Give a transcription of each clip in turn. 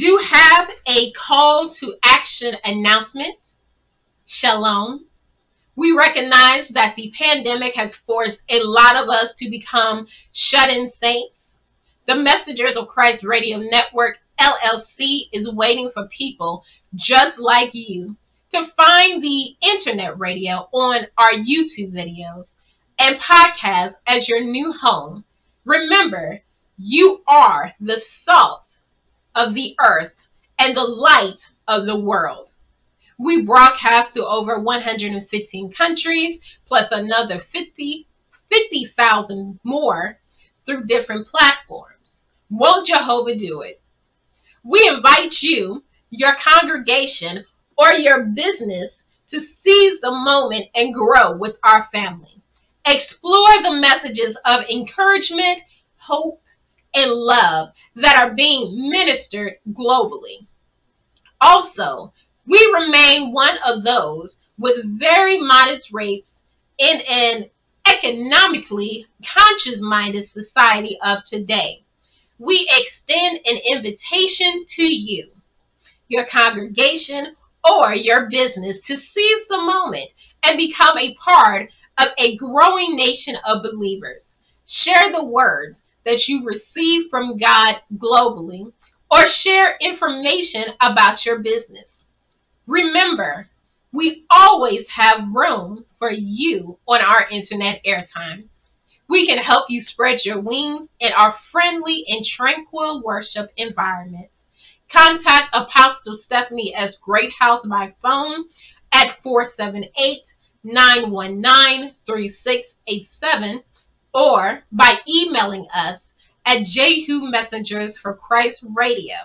do have a call to action announcement. Shalom. We recognize that the pandemic has forced a lot of us to become shut in saints. The Messengers of Christ Radio Network, LLC, is waiting for people just like you to find the internet radio on our YouTube videos and podcasts as your new home. Remember, you are the salt of the earth and the light of the world. We broadcast to over 115 countries, plus another 50 50,000 more through different platforms. Won't Jehovah do it? We invite you, your congregation, or your business to seize the moment and grow with our family. Explore the messages of encouragement, hope, and love that are being ministered globally. Also, we remain one of those with very modest rates in an economically conscious minded society of today. We extend an invitation to you, your congregation, or your business to seize the moment and become a part of a growing nation of believers. Share the word that you receive from God globally or share information about your business. Remember, we always have room for you on our internet airtime. We can help you spread your wings in our friendly and tranquil worship environment. Contact Apostle Stephanie S. Greathouse by phone at 478 919 3687 or by emailing us at Jehu Messengers for Christ Radio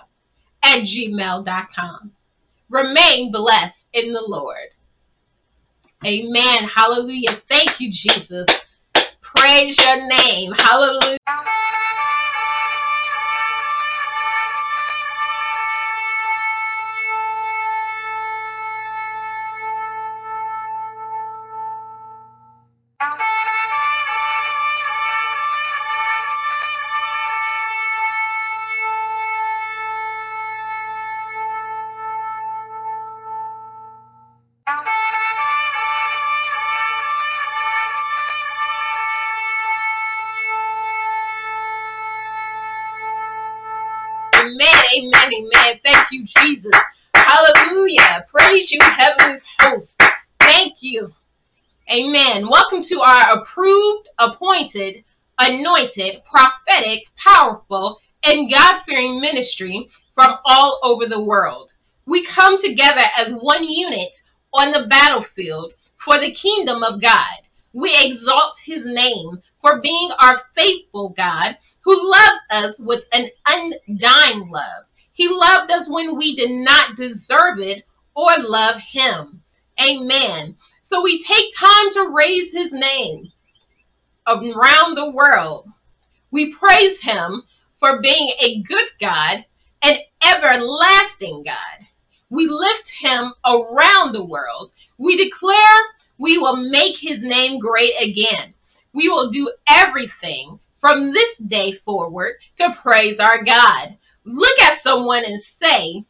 at gmail.com. Remain blessed in the Lord. Amen. Hallelujah. Thank you, Jesus. Praise your name. Hallelujah. Kingdom of God. We exalt his name for being our faithful God who loves us with an undying love. He loved us when we did not deserve it or love him. Amen. So we take time to raise his name around the world. We praise him for being a good God, an everlasting God. We lift him around the world. We declare we will make his name great again. We will do everything from this day forward to praise our God. Look at someone and say,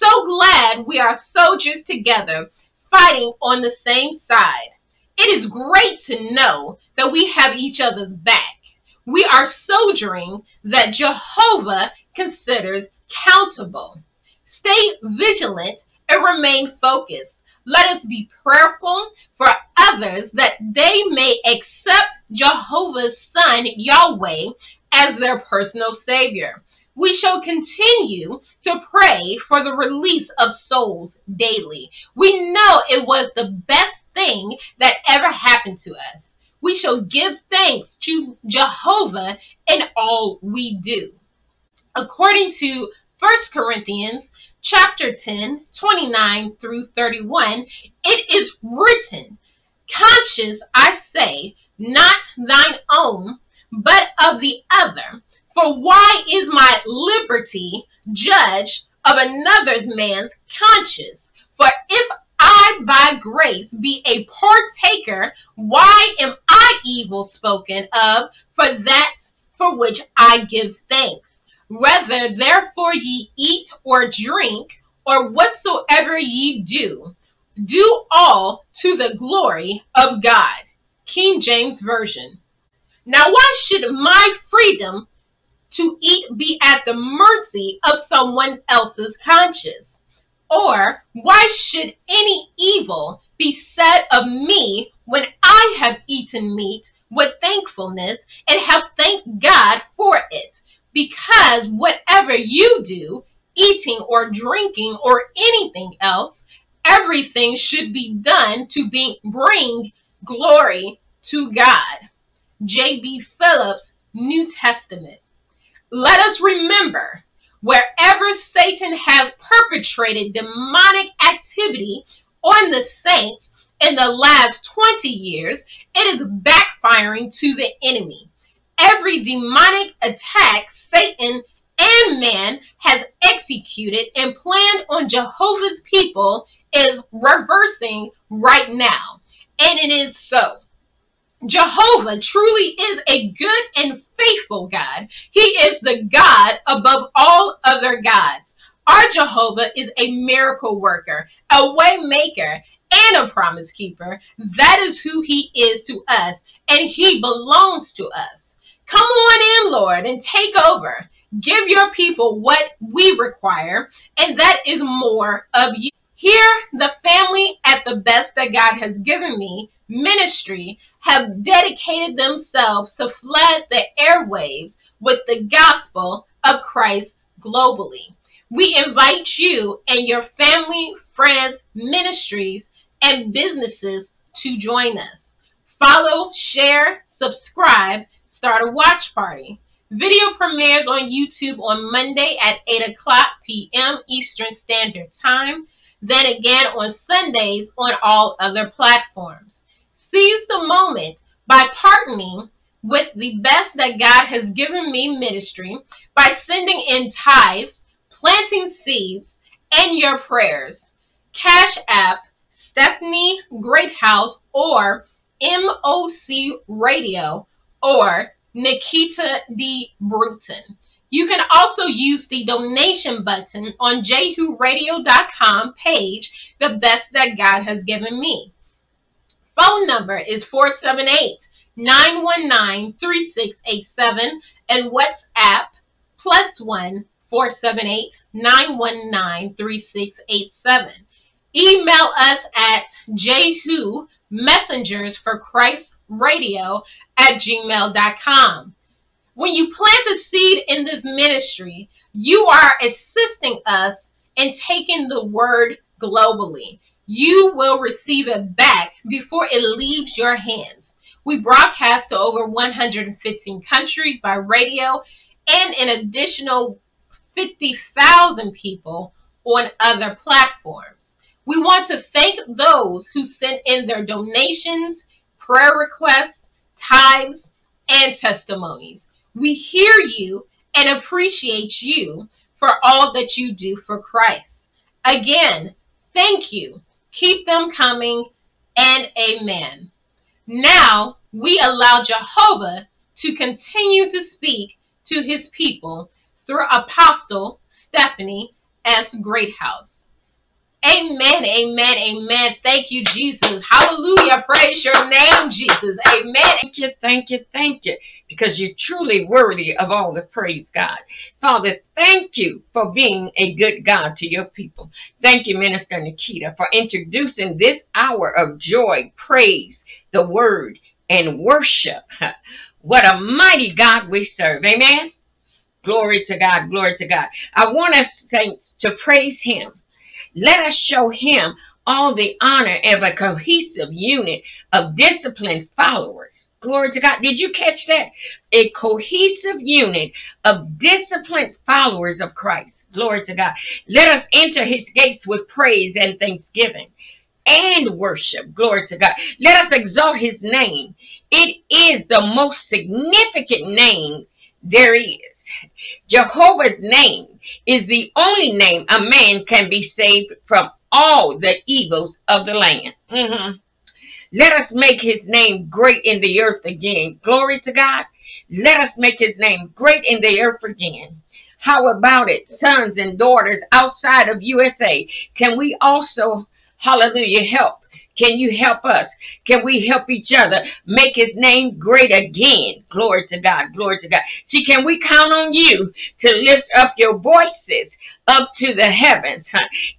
So glad we are soldiers together, fighting on the same side. It is great to know that we have each other's back. We are soldiering that Jehovah considers countable. Stay vigilant and remain focused. Let us be prayerful for others that they may accept Jehovah's Son, Yahweh, as their personal Savior. We shall continue to pray for the release of souls daily. We know it was the best thing that ever happened to us. We shall give thanks to Jehovah in all we do. According to 1 Corinthians chapter 10, 29 through 31, it is written, Conscious, I say, not thine own, but of the other. For why is my liberty judged of another man's conscience? For if I by grace be a partaker, why am I evil spoken of for that for which I give thanks? Whether therefore ye eat or drink, or whatsoever ye do, do all to the glory of God. King James Version. Now, why should my freedom to eat be at the mercy of someone else's conscience? Or why should any evil be said of me when I have eaten meat with thankfulness and have thanked God for it? Because whatever you do, eating or drinking or anything else, everything should be done to be, bring glory to God. J.B. Phillips, New Testament. Let us remember wherever Satan has perpetrated demonic activity on the saints in the last 20 years, it is backfiring to the enemy. Every demonic attack Satan and man has executed and planned on Jehovah's people is reversing right now. And it is so. Jehovah truly is a good and faithful God. He is the God above all other gods. Our Jehovah is a miracle worker, a way maker, and a promise keeper. That is who he is to us, and he belongs to us. Come on in, Lord, and take over. Give your people what we require, and that is more of you. Here, the family at the best that God has given me, ministry, have dedicated themselves to flood the airwaves with the gospel of Christ globally. We invite you and your family, friends, ministries, and businesses to join us. Follow, share, subscribe, start a watch party. Video premieres on YouTube on Monday at 8 o'clock p.m. Eastern Standard Time, then again on Sundays on all other platforms. Seize the moment by partnering with the best that God has given me ministry by sending in tithes, planting seeds, and your prayers. Cash App, Stephanie Greathouse, or MOC Radio, or Nikita D. Bruton. You can also use the donation button on jehuradio.com page, the best that God has given me. Phone number is 478 919 3687 and WhatsApp plus 1 478 919 3687. Email us at jehu messengers for Christ radio at gmail.com. When you plant a seed in this ministry, you are assisting us in taking the word globally. You will receive it back before it leaves your hands. We broadcast to over 115 countries by radio and an additional 50,000 people on other platforms. We want to thank those who sent in their donations, prayer requests, tithes, and testimonies. We hear you and appreciate you for all that you do for Christ. Again, thank you. Keep them coming and amen. Now we allow Jehovah to continue to speak to his people through Apostle Stephanie S. Greathouse. Amen, amen, amen. Thank you, Jesus. Hallelujah. Praise your name, Jesus. Amen. Thank you, thank you, thank you, because you're truly worthy of all the praise, God. Father, thank you for being a good God to your people. Thank you, Minister Nikita, for introducing this hour of joy, praise, the word, and worship. What a mighty God we serve. Amen. Glory to God, glory to God. I want us to, to praise Him let us show him all the honor of a cohesive unit of disciplined followers. Glory to God. Did you catch that? A cohesive unit of disciplined followers of Christ. Glory to God. Let us enter his gates with praise and thanksgiving and worship. Glory to God. Let us exalt his name. It is the most significant name there is. Jehovah's name is the only name a man can be saved from all the evils of the land. Mm-hmm. Let us make his name great in the earth again. Glory to God. Let us make his name great in the earth again. How about it, sons and daughters outside of USA? Can we also, hallelujah, help? Can you help us? Can we help each other make his name great again? Glory to God. Glory to God. See, can we count on you to lift up your voices up to the heavens?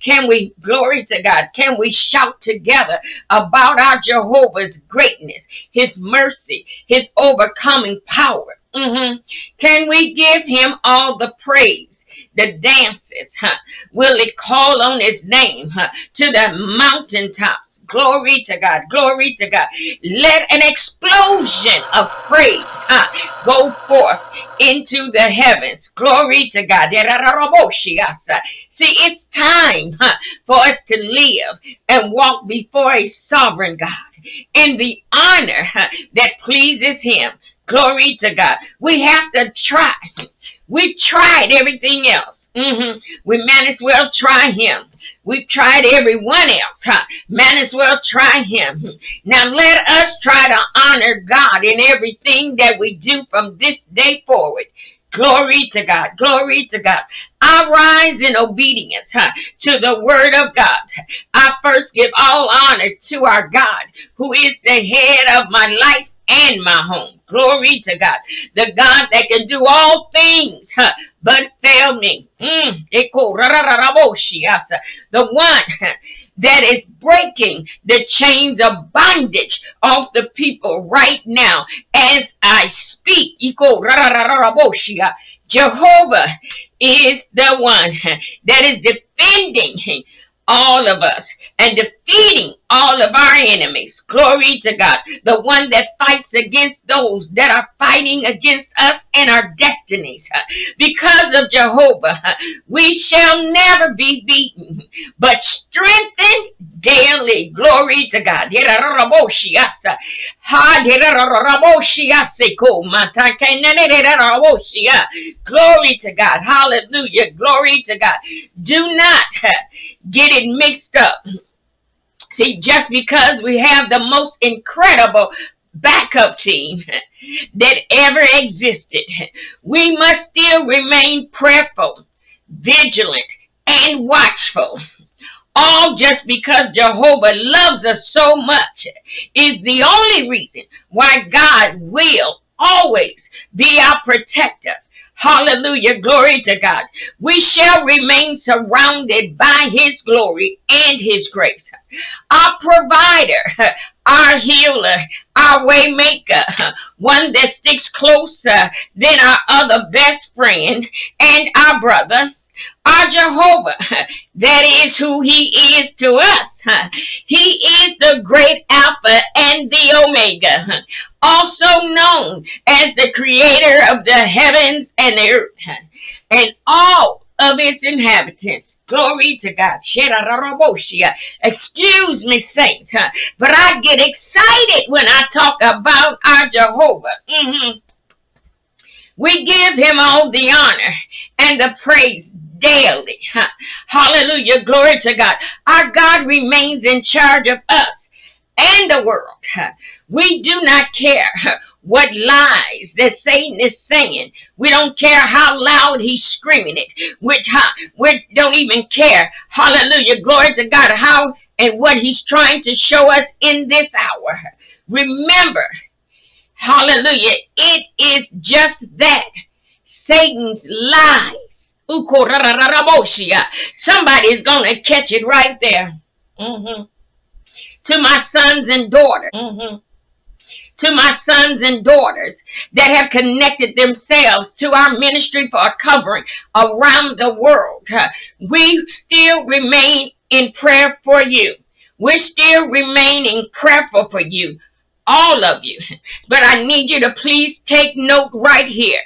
Can we, glory to God, can we shout together about our Jehovah's greatness, his mercy, his overcoming power? Mm-hmm. Can we give him all the praise? The dances, huh? Will it call on his name huh? to the mountaintop? Glory to God. Glory to God. Let an explosion of praise huh, go forth into the heavens. Glory to God. See, it's time huh, for us to live and walk before a sovereign God in the honor huh, that pleases Him. Glory to God. We have to try. We tried everything else. Mm-hmm. We might as well try Him. We've tried everyone else. Huh? Might as well try him. Now let us try to honor God in everything that we do from this day forward. Glory to God. Glory to God. I rise in obedience huh, to the word of God. I first give all honor to our God, who is the head of my life and my home. Glory to God. The God that can do all things but fail me. Mm. The one that is breaking the chains of bondage off the people right now as I speak. Jehovah is the one that is defending all of us and defeating all of our enemies. Glory to God. The one that fights against those that are fighting against us and our destinies. Because of Jehovah, we shall never be beaten, but strengthened daily. Glory to God. Glory to God. Hallelujah. Glory to God. Do not get it mixed up See, just because we have the most incredible backup team that ever existed, we must still remain prayerful, vigilant, and watchful. All just because Jehovah loves us so much is the only reason why God will always be our protector. Hallelujah. Glory to God. We shall remain surrounded by his glory and his grace our provider, our healer, our waymaker, one that sticks closer than our other best friend and our brother, our Jehovah. That is who he is to us. He is the great Alpha and the Omega, also known as the creator of the heavens and the earth and all of its inhabitants. Glory to God. Excuse me, saints, but I get excited when I talk about our Jehovah. Mm-hmm. We give him all the honor and the praise daily. Hallelujah. Glory to God. Our God remains in charge of us and the world. We do not care what lies that Satan is saying. We don't care how loud he's screaming it. We, we don't even care. Hallelujah. Glory to God. How and what he's trying to show us in this hour. Remember, hallelujah, it is just that. Satan's lies. Somebody's to catch it right there. Mm-hmm. To my sons and daughters. Mm-hmm to my sons and daughters that have connected themselves to our ministry for a covering around the world. We still remain in prayer for you. We're still remaining prayerful for you, all of you. But I need you to please take note right here.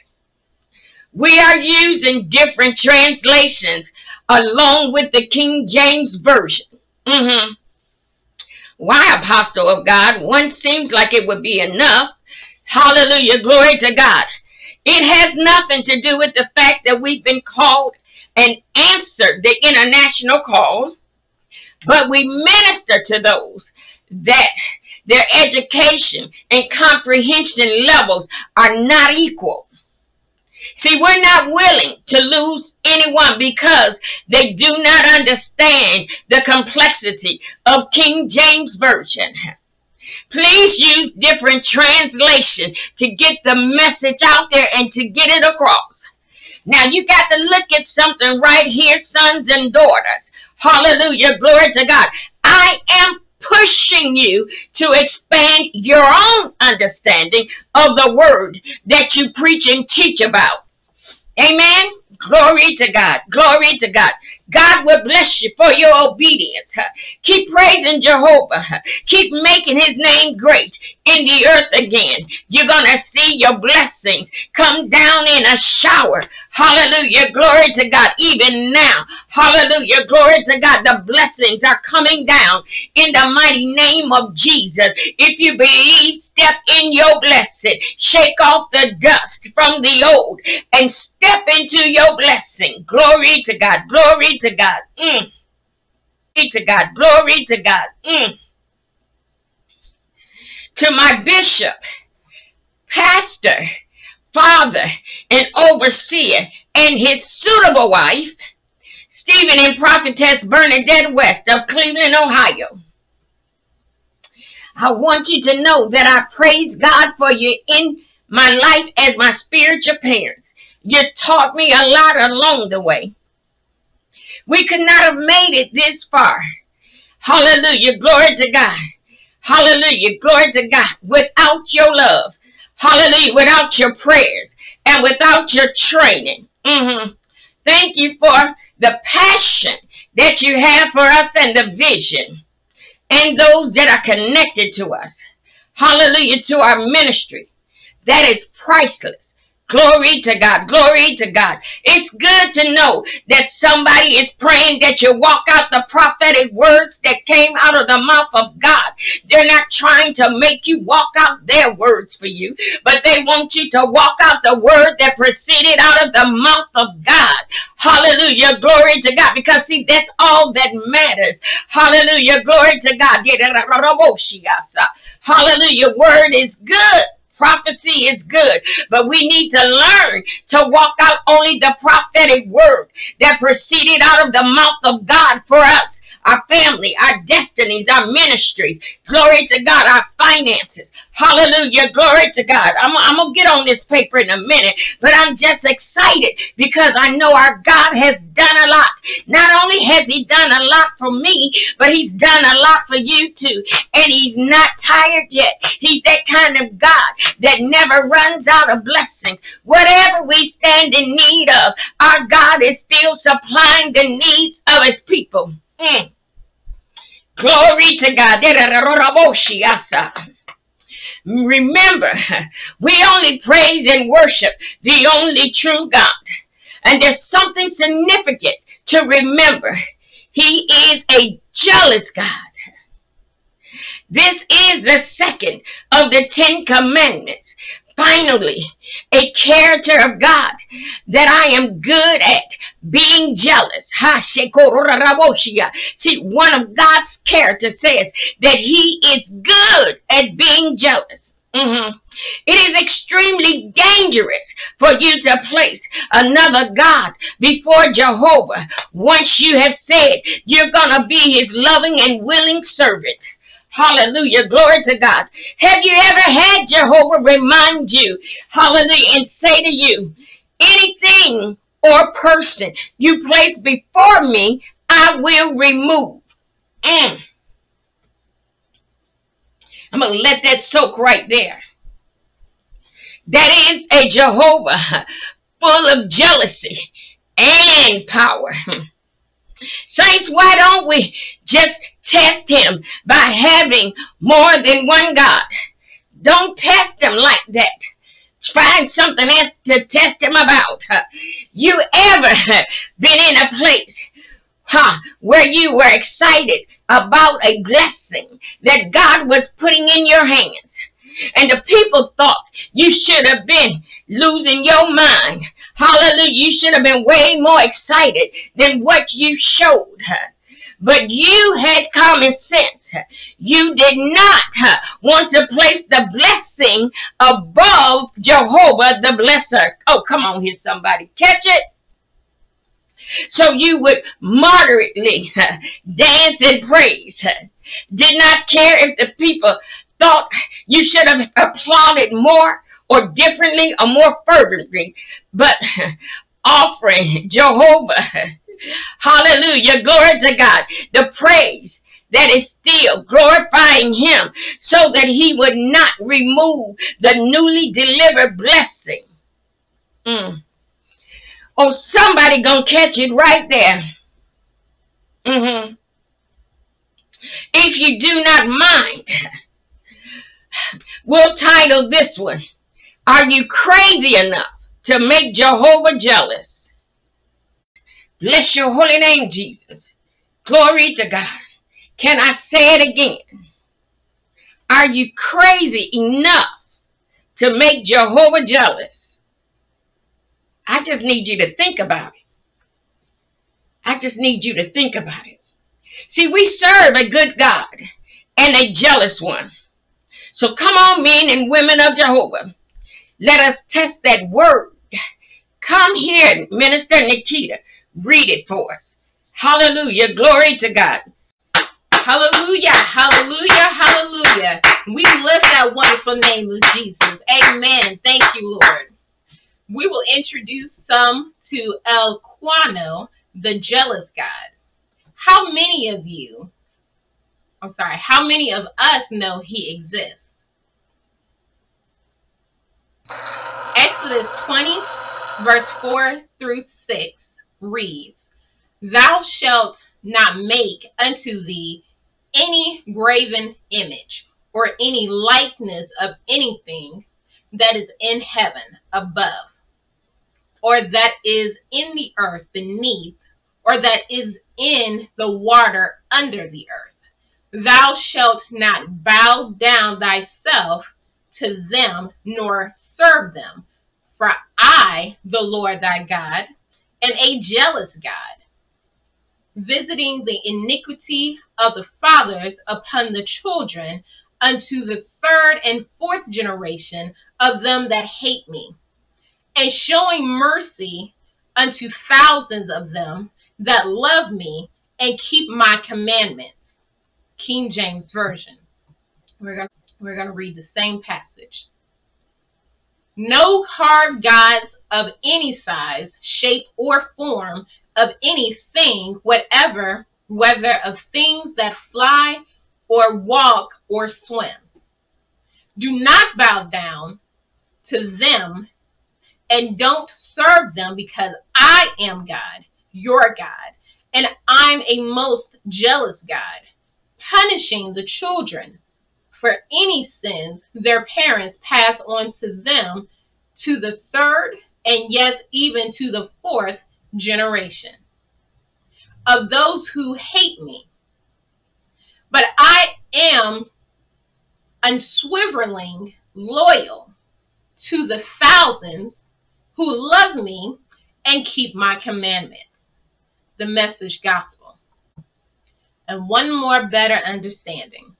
We are using different translations along with the King James Version. Mm-hmm. Why, apostle of God? One seems like it would be enough. Hallelujah. Glory to God. It has nothing to do with the fact that we've been called and answered the international call, but we minister to those that their education and comprehension levels are not equal. See, we're not willing to lose anyone because they do not understand the complexity of King James Version. Please use different translations to get the message out there and to get it across. Now you got to look at something right here, sons and daughters. Hallelujah. Glory to God. I am pushing you to expand your own understanding of the word that you preach and teach about. Amen. Glory to God. Glory to God. God will bless you for your obedience. Keep praising Jehovah. Keep making his name great in the earth again. You're going to see your blessings come down in a shower. Hallelujah. Glory to God. Even now. Hallelujah. Glory to God. The blessings are coming down in the mighty name of Jesus. If you believe, step in your blessing. Shake off the dust from the old and Step into your blessing. Glory to God. Glory to God. Mm. Glory to God. Glory to God. Mm. To my bishop, pastor, father, and overseer, and his suitable wife, Stephen and prophetess Bernadette West of Cleveland, Ohio. I want you to know that I praise God for you in my life as my spiritual parents. You taught me a lot along the way. We could not have made it this far. Hallelujah. Glory to God. Hallelujah. Glory to God. Without your love. Hallelujah. Without your prayers and without your training. Mm-hmm. Thank you for the passion that you have for us and the vision and those that are connected to us. Hallelujah to our ministry. That is priceless. Glory to God. Glory to God. It's good to know that somebody is praying that you walk out the prophetic words that came out of the mouth of God. They're not trying to make you walk out their words for you, but they want you to walk out the word that proceeded out of the mouth of God. Hallelujah. Glory to God. Because see, that's all that matters. Hallelujah. Glory to God. Hallelujah. Word is good. Prophecy is good, but we need to learn to walk out only the prophetic word that proceeded out of the mouth of God for us, our family, our destinies, our ministries. Glory to God, our finances. Hallelujah. Glory to God. I'm, I'm going to get on this paper in a minute, but I'm just excited because I know our God has done a lot. Not only has He done a lot for me, but He's done a lot for you too. And He's not tired yet. He's that kind of God that never runs out of blessings. Whatever we stand in need of, our God is still supplying the needs of His people. Mm. Glory to God. Remember, we only praise and worship the only true God. And there's something significant to remember. He is a jealous God. This is the second of the Ten Commandments. Finally, a character of God that I am good at being jealous. See, one of God's character says that he is good at being jealous. Mm-hmm. It is extremely dangerous for you to place another God before Jehovah once you have said you're going to be his loving and willing servant. Hallelujah. Glory to God. Have you ever had Jehovah remind you, hallelujah, and say to you, anything or person you place before me, I will remove. Mm. I'm going to let that soak right there. That is a Jehovah full of jealousy and power. Saints, why don't we just test him by having more than one God? Don't test him like that. Find something else to test him about. You ever been in a place huh, where you were excited about a blessing that God was putting in your hands. And the people thought you should have been losing your mind. Hallelujah. You should have been way more excited than what you showed her. But you had common sense. You did not want to place the blessing above Jehovah the blesser. Oh, come on here, somebody. Catch it? So you would moderately dance and praise. Did not care if the people thought you should have applauded more or differently or more fervently, but offering Jehovah, hallelujah, glory to God, the praise that is still glorifying him so that he would not remove the newly delivered blessing. Mm. Oh, somebody gonna catch it right there. Mm-hmm. If you do not mind, we'll title this one, Are You Crazy Enough to Make Jehovah Jealous? Bless your holy name, Jesus. Glory to God. Can I say it again? Are you crazy enough to make Jehovah jealous? I just need you to think about it. I just need you to think about it. See, we serve a good God and a jealous one. So come on, men and women of Jehovah. Let us test that word. Come here, Minister Nikita. Read it for us. Hallelujah. Glory to God. Hallelujah, hallelujah, hallelujah. We bless that wonderful name of Jesus. Amen. Thank you, Lord. We will introduce some to El Quano, the jealous God. How many of you, I'm sorry, how many of us know he exists? Exodus 20, verse 4 through 6 reads, Thou shalt not make unto thee any graven image or any likeness of anything that is in heaven above, or that is in the earth beneath, or that is in the water under the earth. Thou shalt not bow down thyself to them, nor serve them. For I, the Lord thy God, am a jealous God visiting the iniquity of the fathers upon the children unto the third and fourth generation of them that hate me, and showing mercy unto thousands of them that love me and keep my commandments. King James Version. We're going we're to read the same passage. No carved gods of any size, shape, or form of anything, whatever, whether of things that fly or walk or swim. Do not bow down to them and don't serve them because I am God, your God, and I'm a most jealous God, punishing the children for any sins their parents pass on to them to the third and yes, even to the fourth generation of those who hate me. But I am unswervingly loyal to the thousands who love me and keep my commandments. The message gospel. And one more better understanding.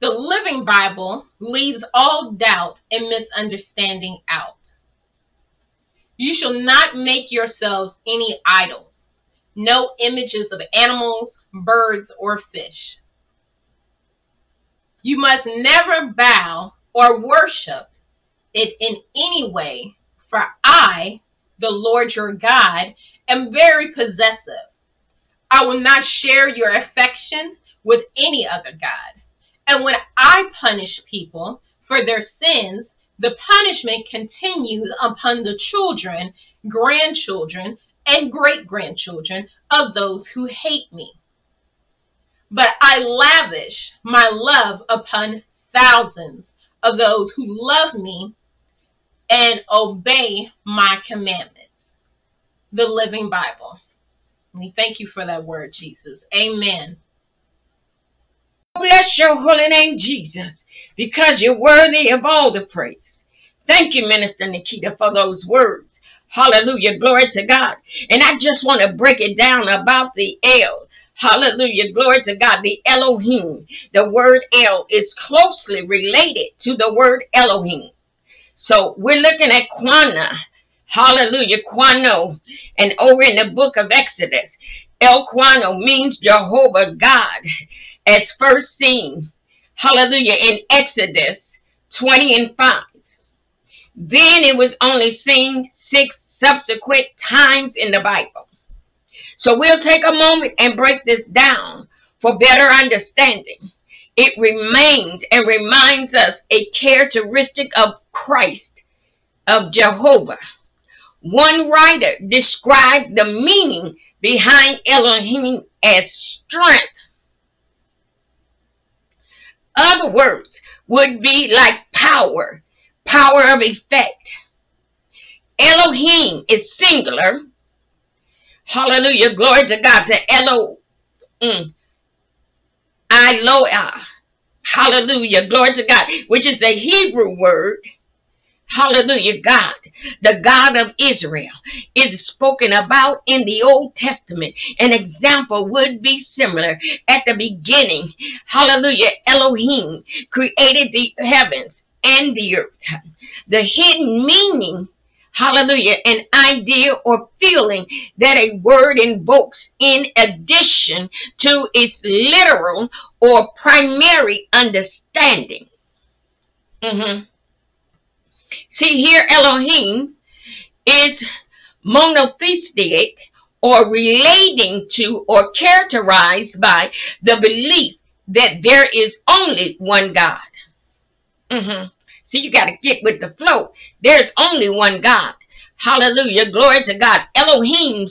The Living Bible leaves all doubt and misunderstanding out. You shall not make yourselves any idols, no images of animals, birds, or fish. You must never bow or worship it in any way, for I, the Lord your God, am very possessive. I will not share your affection with any other God. And when I punish people for their sins, the punishment continues upon the children, grandchildren, and great grandchildren of those who hate me. But I lavish my love upon thousands of those who love me and obey my commandments. The Living Bible. We thank you for that word, Jesus. Amen. Bless your holy name, Jesus, because you're worthy of all the praise. Thank you, Minister Nikita, for those words. Hallelujah. Glory to God. And I just want to break it down about the El. Hallelujah. Glory to God. The Elohim. The word El is closely related to the word Elohim. So we're looking at Quana. Hallelujah, Quano. And over in the book of Exodus, El Quano means Jehovah God, as first seen. Hallelujah, in Exodus 20 and 5. Then it was only seen six subsequent times in the Bible. So we'll take a moment and break this down for better understanding. It remains and reminds us a characteristic of Christ, of Jehovah. One writer described the meaning behind Elohim as strength. Other words would be like power, power of effect. Elohim is singular. Hallelujah. Glory to God. The Elo. Eloah. Hallelujah. Glory to God. Which is the Hebrew word. Hallelujah. God. The God of Israel is spoken about in the Old Testament. An example would be similar at the beginning. Hallelujah. Elohim created the heavens and the earth. The hidden meaning hallelujah, an idea or feeling that a word invokes in addition to its literal or primary understanding. Mm-hmm. See, here Elohim is monotheistic or relating to or characterized by the belief that there is only one God. Mm-hmm. So you got to get with the flow. There's only one God. Hallelujah. Glory to God. Elohim's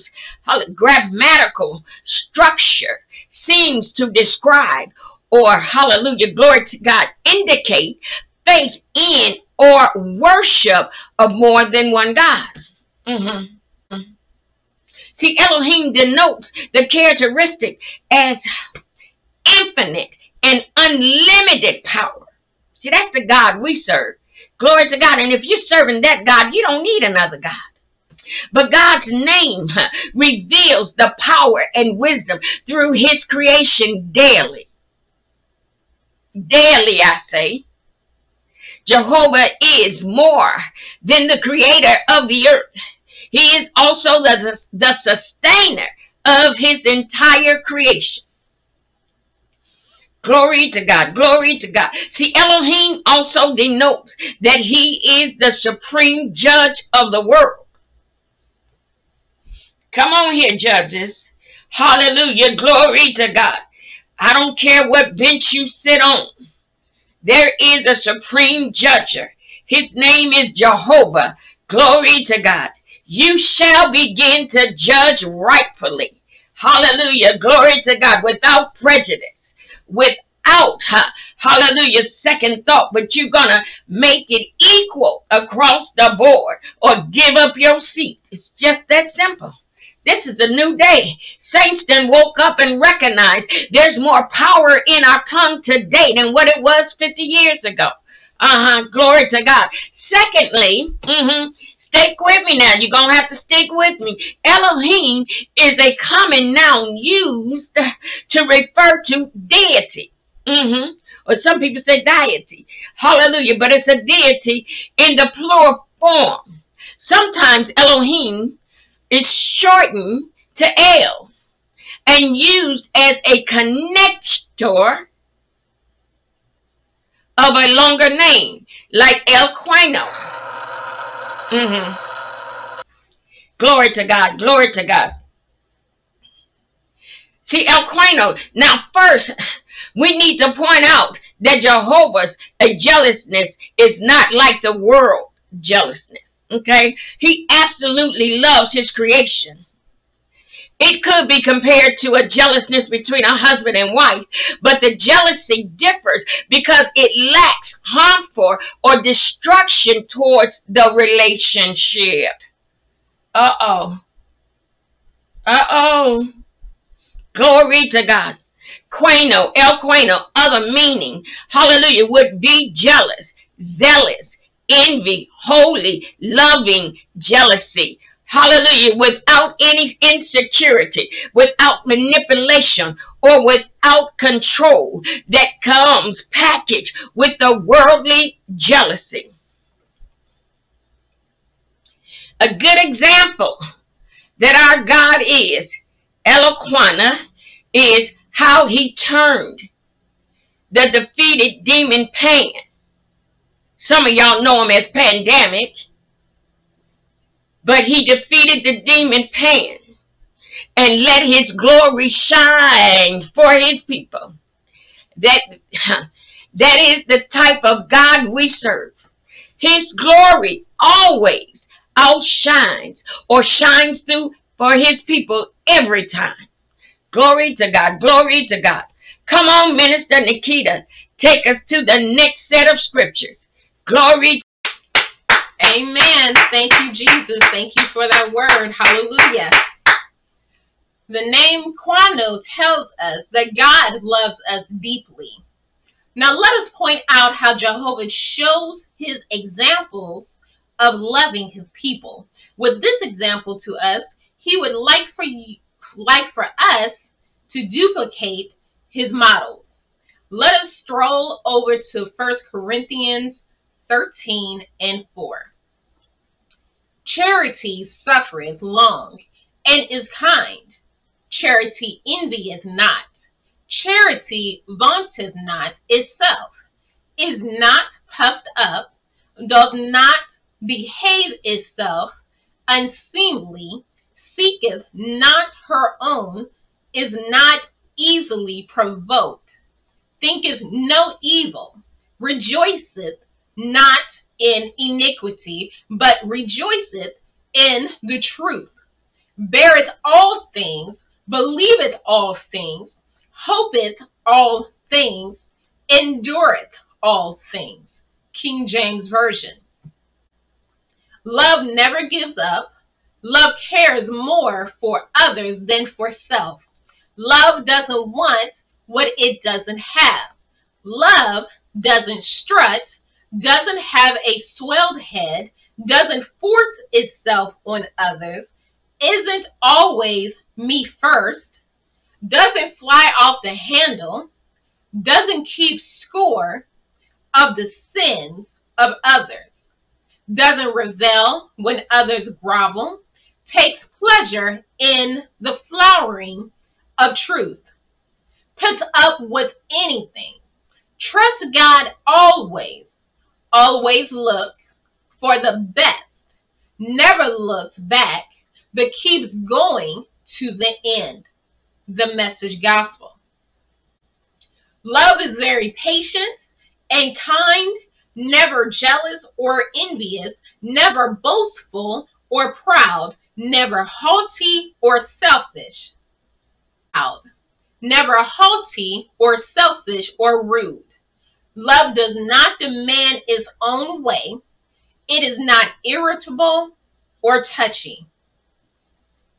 grammatical structure seems to describe or hallelujah, glory to God, indicate faith in or worship of more than one God. Mm-hmm. Mm-hmm. See, Elohim denotes the characteristic as infinite and unlimited power. See, that's the God we serve. Glory to God. And if you're serving that God, you don't need another God. But God's name reveals the power and wisdom through his creation daily. Daily, I say. Jehovah is more than the creator of the earth. He is also the, the sustainer of his entire creation. Glory to God. Glory to God. See, Elohim also denotes that he is the supreme judge of the world. Come on here, judges. Hallelujah. Glory to God. I don't care what bench you sit on. There is a supreme judger. His name is Jehovah. Glory to God. You shall begin to judge rightfully. Hallelujah. Glory to God without prejudice without, hallelujah, second thought, but you're going to make it equal across the board or give up your seat. It's just that simple. This is a new day. Saints then woke up and recognized there's more power in our tongue today than what it was 50 years ago. Uh-huh. Glory to God. Secondly, mm-hmm, Stick with me now. You're going to have to stick with me. Elohim is a common noun used to refer to deity. Mm-hmm. Or some people say deity. Hallelujah. But it's a deity in the plural form. Sometimes Elohim is shortened to El and used as a connector of a longer name, like El Quino. Mm-hmm. Glory to God. Glory to God. See, El Quino. Now, first, we need to point out that Jehovah's jealousness is not like the world jealousness. Okay? He absolutely loves his creation. It could be compared to a jealousness between a husband and wife, but the jealousy differs because it lacks harmful or destruction towards the relationship. Uh oh. Uh oh. Glory to God. Queno, El Queno, other meaning, hallelujah, would be jealous, zealous, envy, holy, loving, jealousy. Hallelujah. Without any insecurity, without manipulation, or without control that comes packaged with the worldly jealousy. A good example that our God is, Eloquana, is how he turned the defeated demon Pan. Some of y'all know him as Pandemic, but he defeated the demon Pan and let his glory shine for his people. That, that is the type of God we serve. His glory always outshines or shines through for his people every time. Glory to God. Glory to God. Come on, Minister Nikita. Take us to the next set of scriptures. Glory. Amen. Thank you, Jesus. Thank you for that word. Hallelujah. The name Kwano tells us that God loves us deeply. Now let us point out how Jehovah shows his examples of loving his people. With this example to us, he would like for you, like for us to duplicate his models. Let us stroll over to 1 Corinthians 13 and 4. Charity suffereth long and is kind. Charity envieth not. Charity vaunteth not itself, is not puffed up, does not behave itself unseemly, seeketh not her own, is not easily provoked, thinketh no evil, rejoiceth not in iniquity, but rejoiceth in the truth, beareth all things, believeth all things, hopeth all things, endureth all things. King James Version. Love never gives up. Love cares more for others than for self. Love doesn't want what it doesn't have. Love doesn't strut, doesn't have a swelled head, doesn't force itself on others, isn't always me first, doesn't fly off the handle, doesn't keep score of the sins of others, doesn't revel when others grovel, takes pleasure in the flowering of truth, puts up with anything, trusts God always, always looks for the best, never looks back, but keeps going to the end. The message gospel. Love is very patient and kind, never jealous or envious, never boastful or proud, never haughty or selfish. Out. Never haughty or selfish or rude. Love does not demand its own way. It is not irritable or touchy.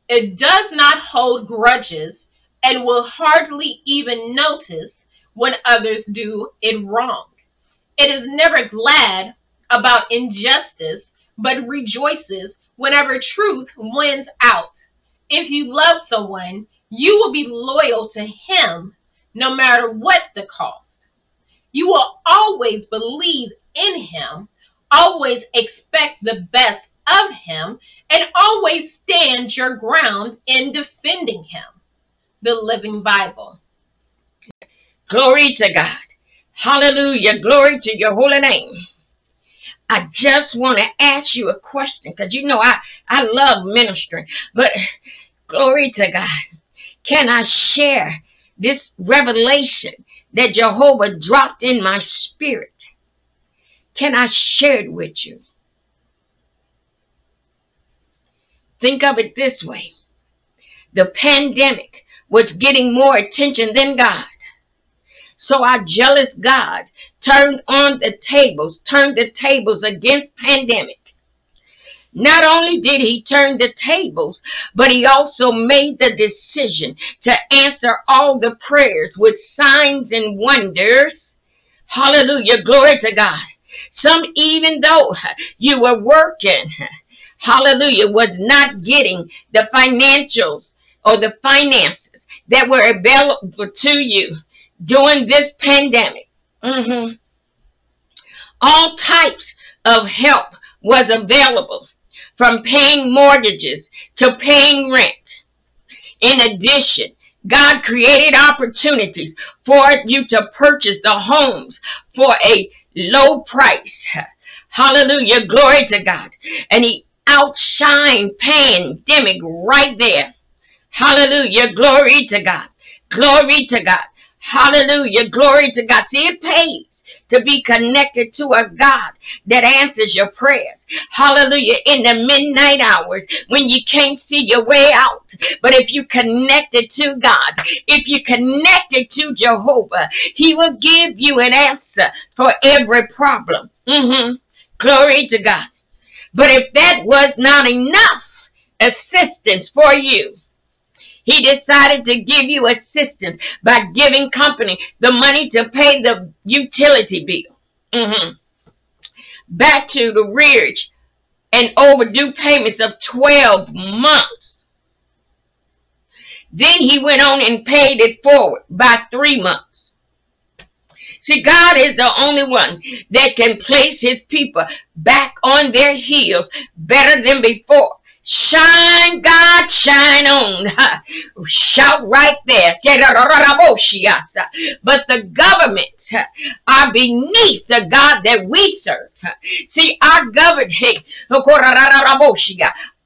It does not hold grudges and will hardly even notice when others do it wrong. It is never glad about injustice, but rejoices whenever truth wins out. If you love someone, you will be loyal to him no matter what the cost. You will always believe in him, always expect the best of him, and always stand your ground in defending him. The Living Bible. Glory to God. Hallelujah. Glory to your holy name. I just want to ask you a question because you know I, I love ministering, but glory to God. Can I share this revelation that Jehovah dropped in my spirit? Can I share it with you? Think of it this way the pandemic was getting more attention than God. So our jealous God turned on the tables, turned the tables against pandemic. Not only did he turn the tables, but he also made the decision to answer all the prayers with signs and wonders. Hallelujah. Glory to God. Some, even though you were working, hallelujah, was not getting the financials or the finances that were available to you during this pandemic. Mm-hmm. All types of help was available. From paying mortgages to paying rent. In addition, God created opportunities for you to purchase the homes for a low price. Hallelujah. Glory to God. And he outshined pandemic right there. Hallelujah. Glory to God. Glory to God. Hallelujah. Glory to God. See, it pays to be connected to a God that answers your prayers. Hallelujah. In the midnight hours when you can't see your way out. But if you connected to God, if you connected to Jehovah, He will give you an answer for every problem. Mm-hmm. Glory to God. But if that was not enough assistance for you, he decided to give you assistance by giving company the money to pay the utility bill. Mm-hmm. Back to the rearage and overdue payments of 12 months. Then he went on and paid it forward by three months. See, God is the only one that can place his people back on their heels better than before. Shine, God, shine on. Shout right there. But the government are beneath the God that we serve. See, our government,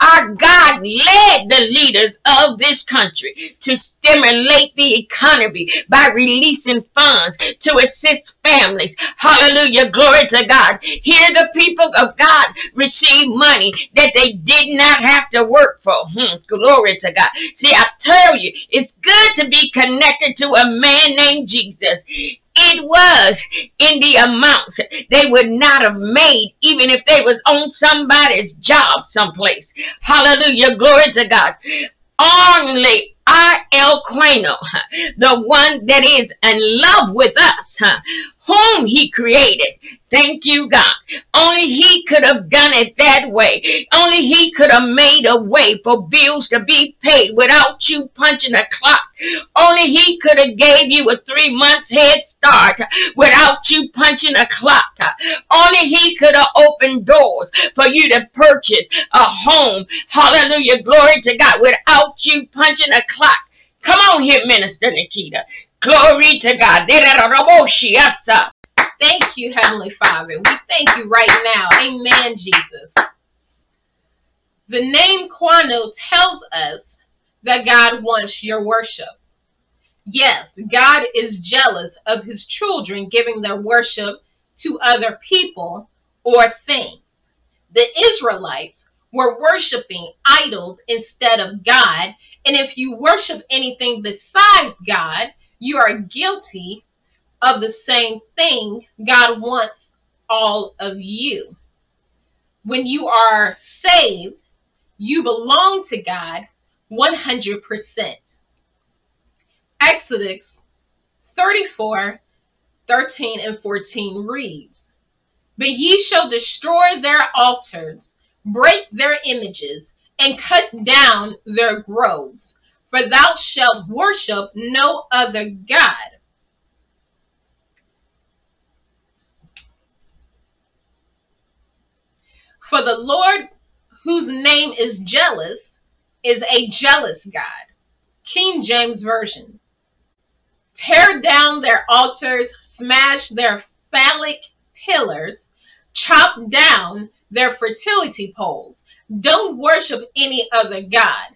our God led the leaders of this country to stimulate the economy by releasing funds to assist families. Hallelujah. Glory to God. Here the people of God receive money that they did not have to work for. Hmm, glory to God. See, I tell you, it's good to be connected to a man named Jesus. It was in the amount they would not have made even if they was on somebody's job someplace. Hallelujah. Glory to God. Only El Queno, the one that is in love with us, whom he created. Thank you, God. Only he could have done it that way. Only he could have made a way for bills to be paid without you punching a clock. Only he could have gave you a three months head start without you punching a clock. Only he could have opened doors for you to purchase a home. Hallelujah. Glory to God without you punching a clock. Come on here, Minister Nikita. Glory to God. Thank you, Heavenly Father. We thank you right now. Amen, Jesus. The name Quano tells us that God wants your worship. Yes, God is jealous of his children giving their worship to other people or things. The Israelites were worshiping idols instead of God, and if you worship anything besides God, you are guilty of the same thing God wants all of you. When you are saved, you belong to God 100%. Exodus 34, 13 and 14 reads, But ye shall destroy their altars, break their images, and cut down their groves for thou shalt worship no other God. For the Lord, whose name is jealous, is a jealous God. King James Version. Tear down their altars, smash their phallic pillars, chop down their fertility poles. Don't worship any other God.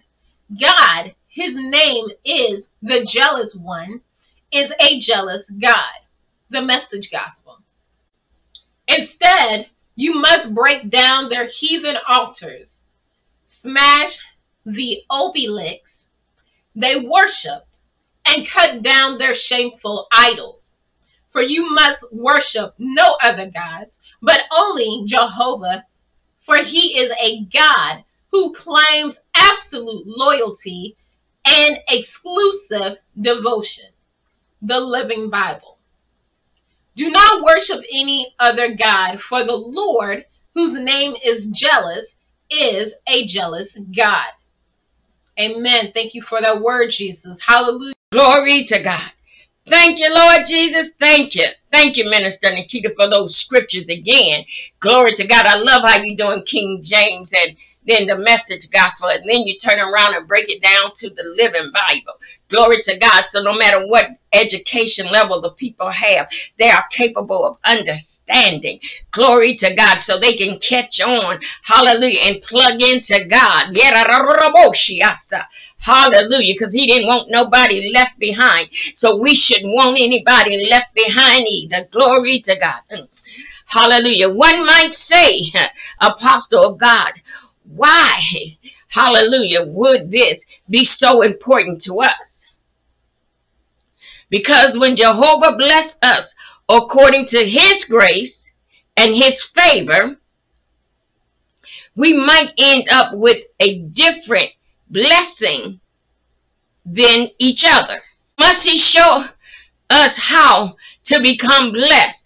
God his name is the jealous one, is a jealous God. The message gospel. Instead, you must break down their heathen altars, smash the obelisks they worship, and cut down their shameful idols. For you must worship no other gods, but only Jehovah, for he is a God who claims absolute loyalty and exclusive devotion, the Living Bible. Do not worship any other God, for the Lord, whose name is jealous, is a jealous God. Amen. Thank you for that word, Jesus. Hallelujah. Glory to God. Thank you, Lord Jesus. Thank you. Thank you, Minister Nikita, for those scriptures again. Glory to God. I love how you're doing King James and then the message gospel, and then you turn around and break it down to the living Bible. Glory to God. So no matter what education level the people have, they are capable of understanding. Glory to God. So they can catch on. Hallelujah. And plug into God. Hallelujah. Because he didn't want nobody left behind. So we shouldn't want anybody left behind either. Glory to God. Mm. Hallelujah. One might say, Apostle of God, why, hallelujah, would this be so important to us? Because when Jehovah bless us according to his grace and his favor, we might end up with a different blessing than each other. Must he show us how to become blessed,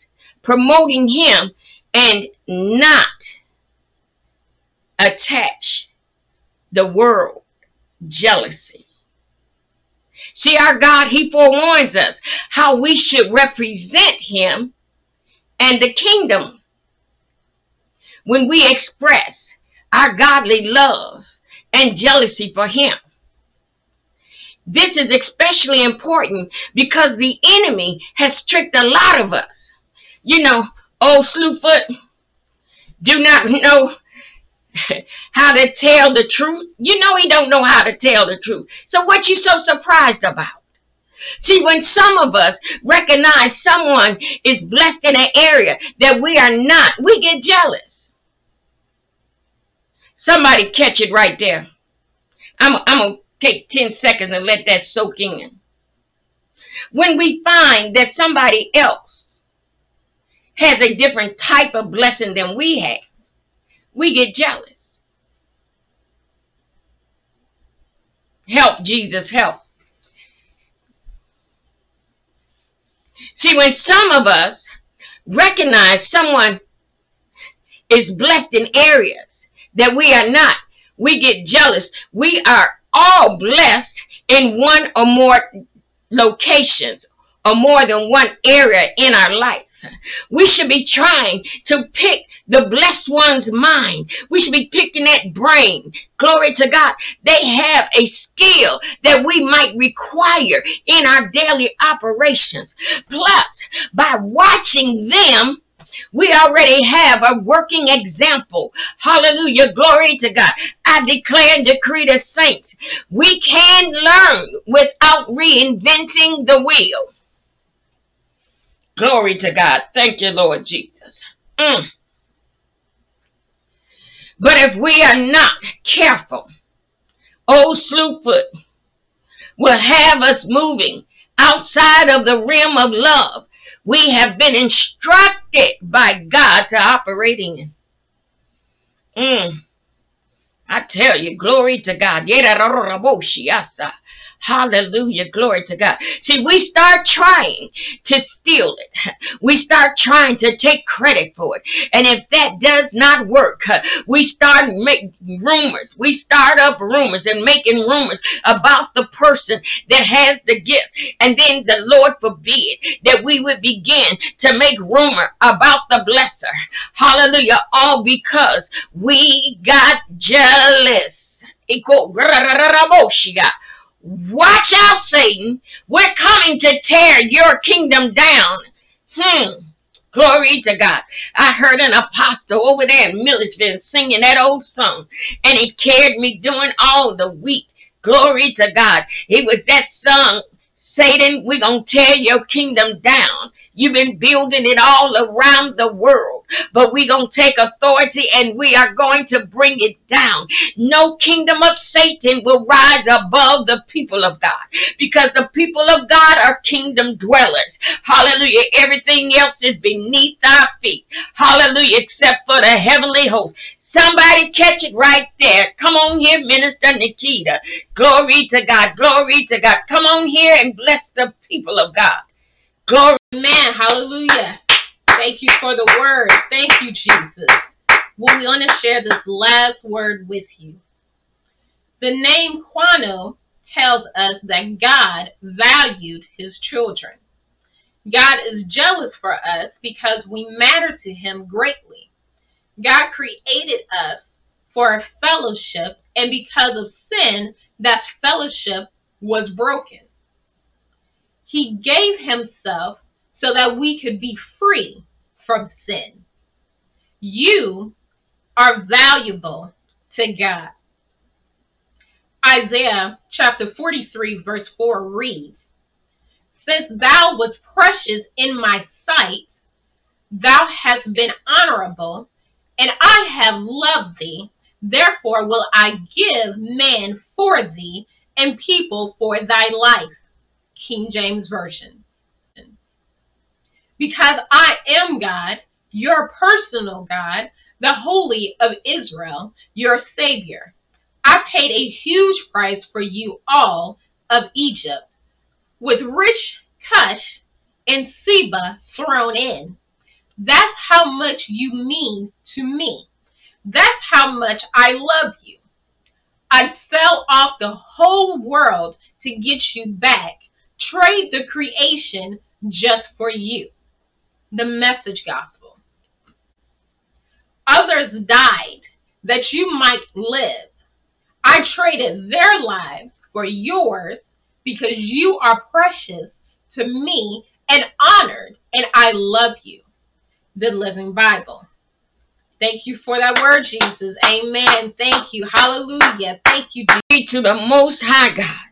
promoting him and not attach the world jealousy. See, our God, He forewarns us how we should represent Him and the kingdom when we express our godly love and jealousy for Him. This is especially important because the enemy has tricked a lot of us. You know, old Slewfoot do not know how to tell the truth. You know he don't know how to tell the truth. So what you so surprised about? See, when some of us recognize someone is blessed in an area that we are not, we get jealous. Somebody catch it right there. I'm, I'm going to take 10 seconds and let that soak in. When we find that somebody else has a different type of blessing than we have, we get jealous. Help, Jesus, help. See, when some of us recognize someone is blessed in areas that we are not, we get jealous. We are all blessed in one or more locations or more than one area in our life. We should be trying to pick the blessed one's mind. We should be picking that brain. Glory to God. They have a skill that we might require in our daily operations. Plus, by watching them, we already have a working example. Hallelujah. Glory to God. I declare and decree the saints. We can learn without reinventing the wheel. Glory to God. Thank you, Lord Jesus. Mm. But if we are not careful, old Slewfoot will have us moving outside of the realm of love we have been instructed by God to operate in. Mm. I tell you, glory to God. Hallelujah. Glory to God. See, we start trying to steal it. We start trying to take credit for it. And if that does not work, we start making rumors. We start up rumors and making rumors about the person that has the gift. And then the Lord forbid that we would begin to make rumor about the blesser. Hallelujah. All because we got jealous. Watch out, Satan. We're coming to tear your kingdom down. Hmm. Glory to God. I heard an apostle over there in Millersville singing that old song, and it carried me during all the week. Glory to God. It was that song, Satan, we're going to tear your kingdom down. You've been building it all around the world. But we're going to take authority and we are going to bring it down. No kingdom of Satan will rise above the people of God because the people of God are kingdom dwellers. Hallelujah. Everything else is beneath our feet. Hallelujah. Except for the heavenly host. Somebody catch it right there. Come on here, Minister Nikita. Glory to God. Glory to God. Come on here and bless the people of God. Glory. Amen. Hallelujah. Thank you for the word. Thank you, Jesus. Well, we want to share this last word with you. The name Kwanu tells us that God valued his children. God is jealous for us because we matter to him greatly. God created us for a fellowship, and because of sin, that fellowship was broken. He gave himself so that we could be free from sin. You are valuable to God. Isaiah chapter 43, verse 4 reads Since thou wast precious in my sight, thou hast been honorable, and I have loved thee. Therefore will I give man for thee, and people for thy life. King James Version. Because I am God, your personal God, the Holy of Israel, your Savior. I paid a huge price for you all of Egypt, with rich Cush and Seba thrown in. That's how much you mean to me. That's how much I love you. I sell off the whole world to get you back. Trade the creation just for you. The message gospel. Others died that you might live. I traded their lives for yours because you are precious to me and honored, and I love you. The Living Bible. Thank you for that word, Jesus. Amen. Thank you. Hallelujah. Thank you. To the Most High God,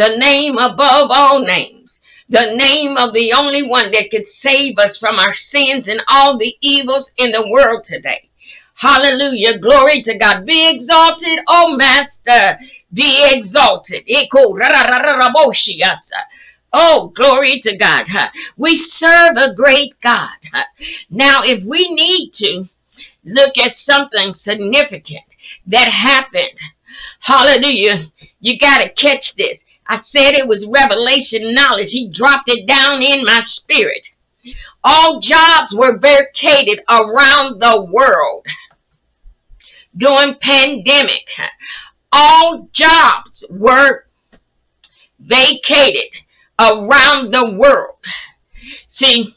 the name above all names, the name of the only one that could save us from our sins and all the evils in the world today. Hallelujah. Glory to God. Be exalted, oh Master. Be exalted. Oh, glory to God. We serve a great God. Now, if we need to look at something significant that happened, hallelujah, you got to catch this. I said it was revelation knowledge. He dropped it down in my spirit. All jobs were vacated around the world during pandemic. All jobs were vacated around the world. See,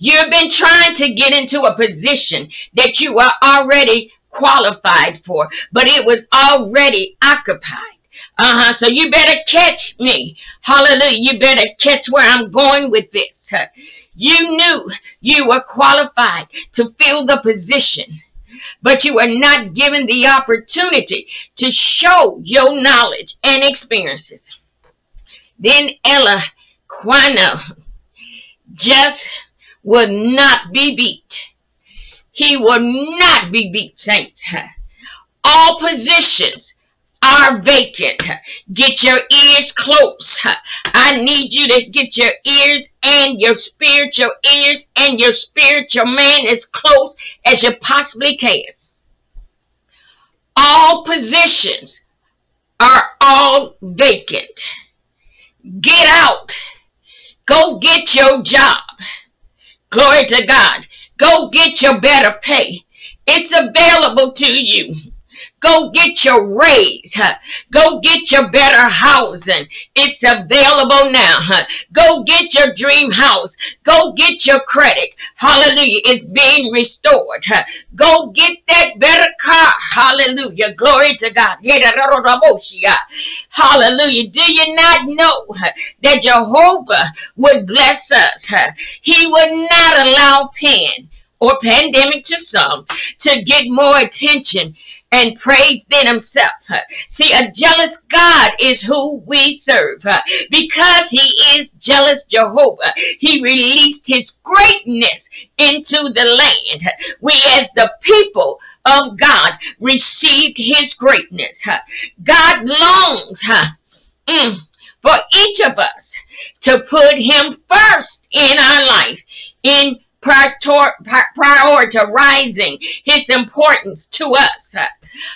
you've been trying to get into a position that you are already qualified for, but it was already occupied. Uh-huh. So you better catch me. Hallelujah. You better catch where I'm going with this. You knew you were qualified to fill the position, but you were not given the opportunity to show your knowledge and experiences. Then Ella Quino just would not be beat. He will not be beat, saints. All positions are vacant. Get your ears close. I need you to get your ears and your spiritual ears and your spiritual man as close as you possibly can. All positions are all vacant. Get out. Go get your job. Glory to God. Go get your better pay. It's available to you. Go get your raise. Go get your better housing. It's available now. Go get your dream house. Go get your credit. Hallelujah. It's being restored. Go get that better car. Hallelujah. Glory to God. Hallelujah. Do you not know that Jehovah would bless us? He would not allow pain or pandemic to some to get more attention and praise than himself. See, a jealous God is who we serve. Because he is jealous Jehovah, he released his greatness into the land. We as the people of God received his greatness. God longs mm, for each of us to put him first in our life, in prioritizing his importance to us.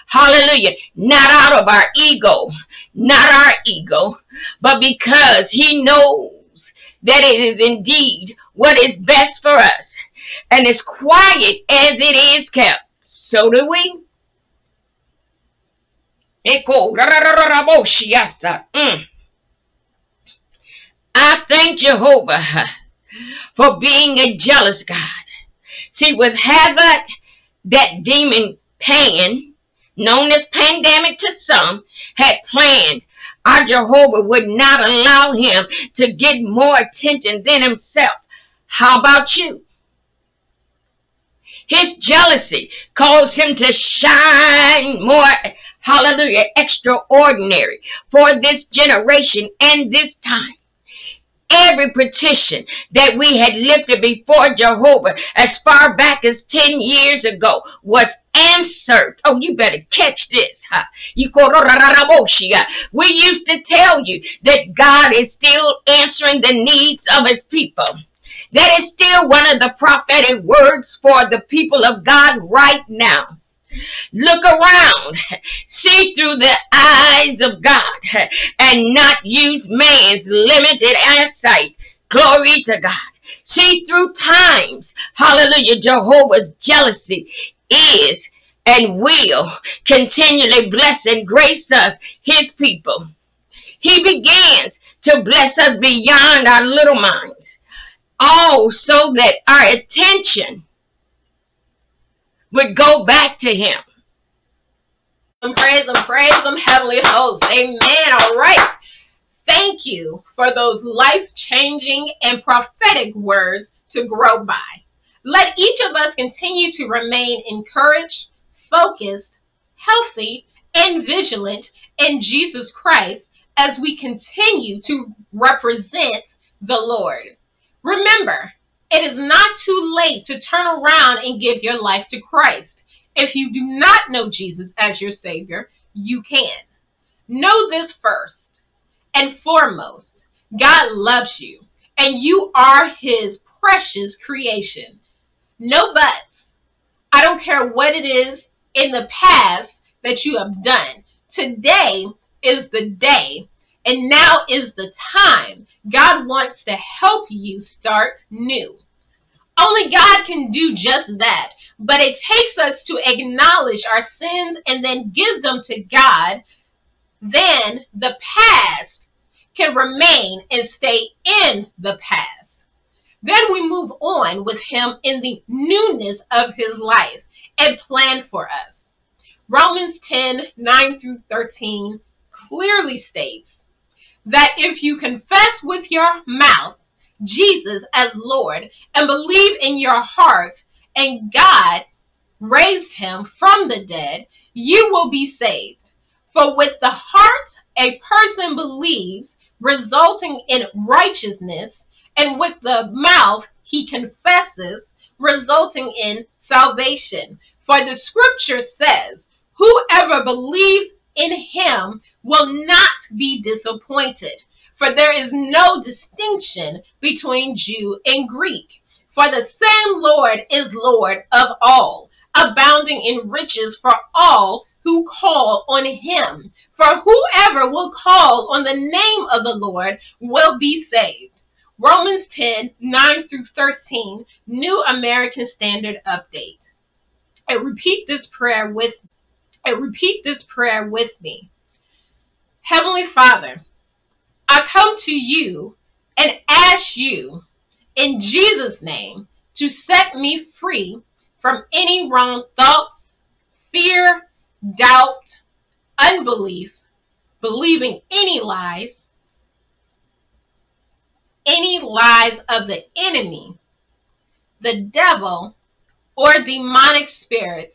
Hallelujah. Not out of our ego, not our ego, but because he knows that it is indeed what is best for us. And as quiet as it is kept, so do we. Mm. I thank Jehovah for being a jealous God. See, with Havoc, that demon Pan, known as pandemic to some, had planned, our Jehovah would not allow him to get more attention than himself. How about you? His jealousy caused him to shine more, hallelujah, extraordinary for this generation and this time. Every petition that we had lifted before Jehovah as far back as 10 years ago was answered. Oh, you better catch this. We used to tell you that God is still answering the needs of his people. That is still one of the prophetic words for the people of God right now. Look around, see through the eyes of God, and not use man's limited eyesight. Glory to God. See through times, hallelujah, Jehovah's jealousy is and will continually bless and grace us, his people. He begins to bless us beyond our little minds all so that our attention would go back to him. And praise and praise them, heavenly hosts. Amen. All right. Thank you for those life changing and prophetic words to grow by. Let each of us continue to remain encouraged, focused, healthy, and vigilant in Jesus Christ as we continue to represent the Lord. Remember, it is not too late to turn around and give your life to Christ. If you do not know Jesus as your Savior, you can. Know this first and foremost God loves you, and you are His precious creation. No buts. I don't care what it is in the past that you have done. Today is the day, and now is the time God wants to help you start new. Only God can do just that, but it takes us to acknowledge our sins and then give them to God. Then the past can remain and stay in the past. Then we move on with Him in the newness of His life and plan for us. Romans 10 9 through 13 clearly states that if you confess with your mouth Jesus as Lord and believe in your heart and God raised him from the dead, you will be saved. For with the heart a person believes, resulting in righteousness, and with the mouth he confesses, resulting in salvation. For the scripture says, Whoever believes in him will not be disappointed. For there is no distinction between Jew and Greek. For the same Lord is Lord of all, abounding in riches for all who call on him. For whoever will call on the name of the Lord will be saved. Romans 10, 9 through 13, New American Standard Update. And repeat this prayer with and repeat this prayer with me. Heavenly Father, I come to you and ask you in Jesus' name to set me free from any wrong thoughts, fear, doubt, unbelief, believing any lies, any lies of the enemy, the devil, or demonic spirits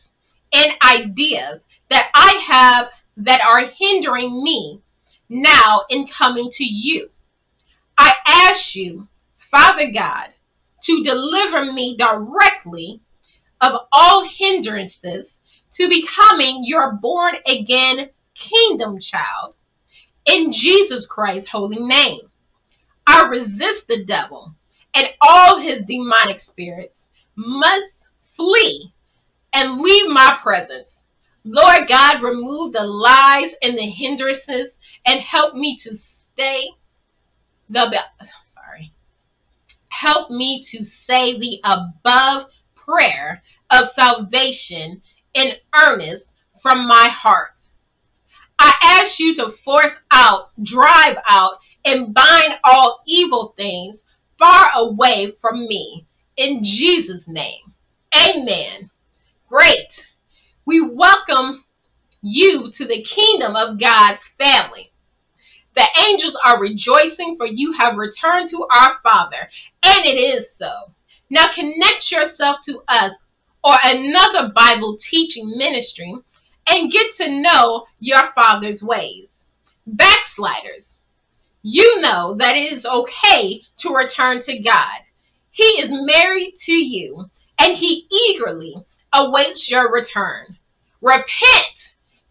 and ideas that I have that are hindering me now in coming to you. I ask you, Father God, to deliver me directly of all hindrances to becoming your born again kingdom child in Jesus Christ's holy name. I resist the devil and all his demonic spirits must flee and leave my presence Lord God, remove the lies and the hindrances and help me to stay the. Help me to say the above prayer of salvation in earnest from my heart. I ask you to force out, drive out, and bind all evil things far away from me. In Jesus' name. Amen. Great. We welcome you to the kingdom of God's family. The angels are rejoicing for you have returned to our Father, and it is so. Now connect yourself to us or another Bible teaching ministry and get to know your Father's ways. Backsliders, you know that it is okay to return to God. He is married to you, and He eagerly awaits your return. Repent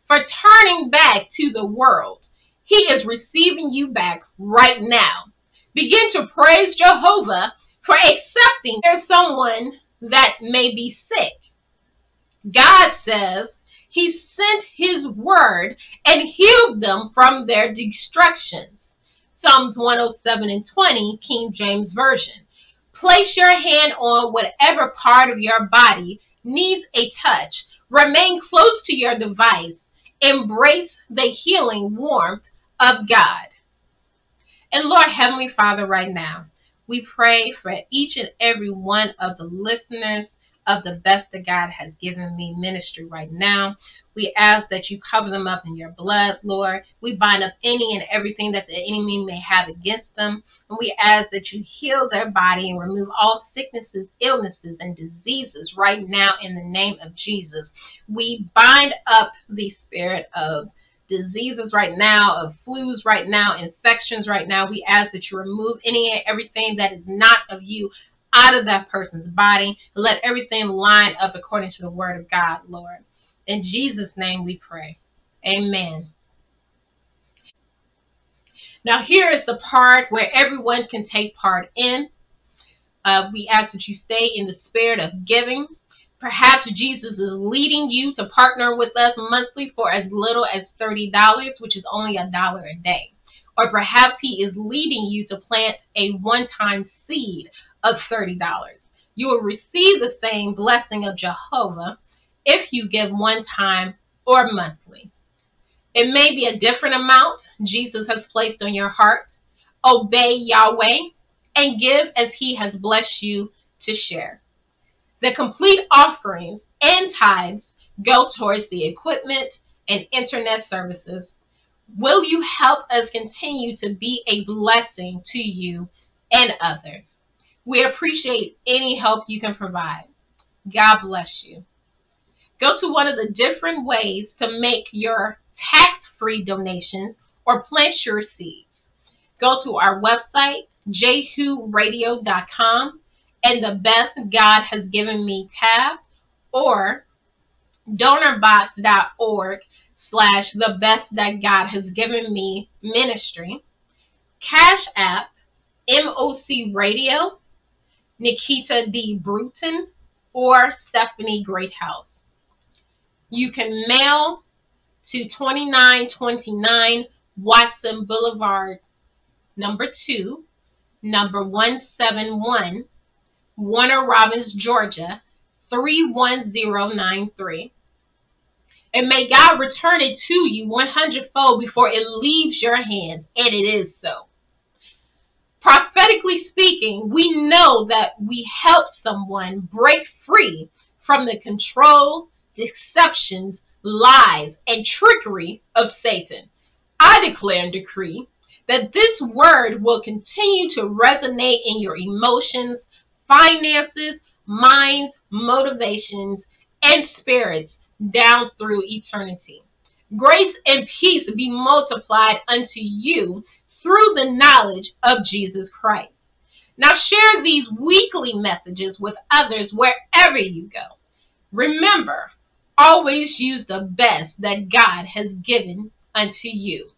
for turning back to the world. He is receiving you back right now. Begin to praise Jehovah for accepting there's someone that may be sick. God says he sent his word and healed them from their destructions. Psalms 107 and 20, King James Version. Place your hand on whatever part of your body needs a touch. Remain close to your device. Embrace the healing warmth of God. And Lord Heavenly Father, right now, we pray for each and every one of the listeners of the best that God has given me ministry right now. We ask that you cover them up in your blood, Lord. We bind up any and everything that the enemy may have against them. And we ask that you heal their body and remove all sicknesses, illnesses, and diseases right now in the name of Jesus. We bind up the spirit of diseases right now, of flus right now, infections right now. We ask that you remove any and everything that is not of you out of that person's body. Let everything line up according to the word of God, Lord. In Jesus' name we pray. Amen. Now, here is the part where everyone can take part in. Uh, we ask that you stay in the spirit of giving. Perhaps Jesus is leading you to partner with us monthly for as little as $30, which is only a dollar a day. Or perhaps he is leading you to plant a one time seed of $30. You will receive the same blessing of Jehovah if you give one time or monthly. It may be a different amount Jesus has placed on your heart. Obey Yahweh and give as he has blessed you to share. The complete offerings and tithes go towards the equipment and internet services. Will you help us continue to be a blessing to you and others? We appreciate any help you can provide. God bless you. Go to one of the different ways to make your tax-free donations or plant your seeds. Go to our website, jhuradio.com, and the Best God Has Given Me tab, or donorbox.org slash the best that God has given me ministry, Cash App, MOC Radio, Nikita D. Bruton, or Stephanie Greathouse. You can mail to 2929 Watson Boulevard, number 2, number 171, Warner Robins, Georgia, 31093. And may God return it to you 100 fold before it leaves your hands. And it is so. Prophetically speaking, we know that we help someone break free from the control, deceptions, lies, and trickery of Satan. I declare and decree that this word will continue to resonate in your emotions, finances, minds, motivations, and spirits down through eternity. Grace and peace be multiplied unto you through the knowledge of Jesus Christ. Now share these weekly messages with others wherever you go. Remember, always use the best that God has given unto you.